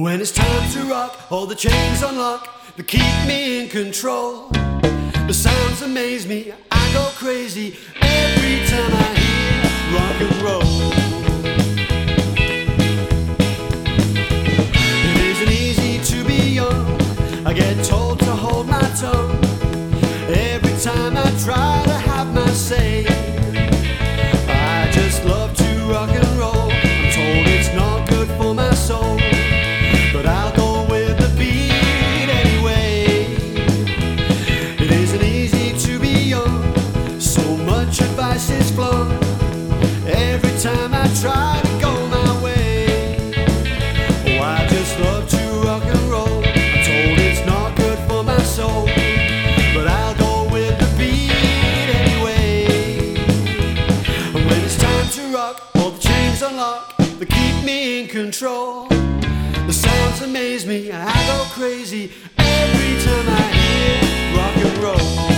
When it's time to rock, all the chains unlock that keep me in control. The sounds amaze me, I go crazy every time I hear rock and roll. It isn't easy to be young, I get told to hold my tongue every time I try to have my say. chains unlock, they keep me in control. The sounds amaze me, I go crazy every time I hear rock and roll.